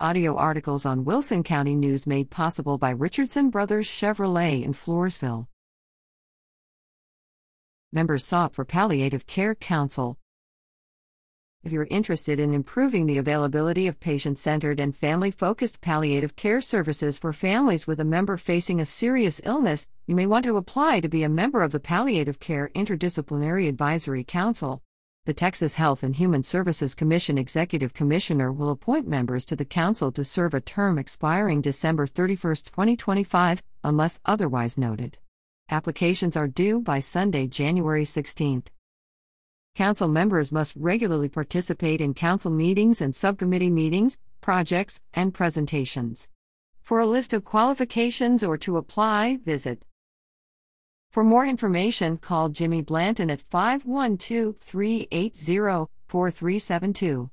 Audio articles on Wilson County News made possible by Richardson Brothers Chevrolet in Floresville. Members sought for Palliative Care Council. If you're interested in improving the availability of patient centered and family focused palliative care services for families with a member facing a serious illness, you may want to apply to be a member of the Palliative Care Interdisciplinary Advisory Council. The Texas Health and Human Services Commission Executive Commissioner will appoint members to the council to serve a term expiring December 31, 2025, unless otherwise noted. Applications are due by Sunday, January 16. Council members must regularly participate in council meetings and subcommittee meetings, projects, and presentations. For a list of qualifications or to apply, visit. For more information, call Jimmy Blanton at 512 380 4372.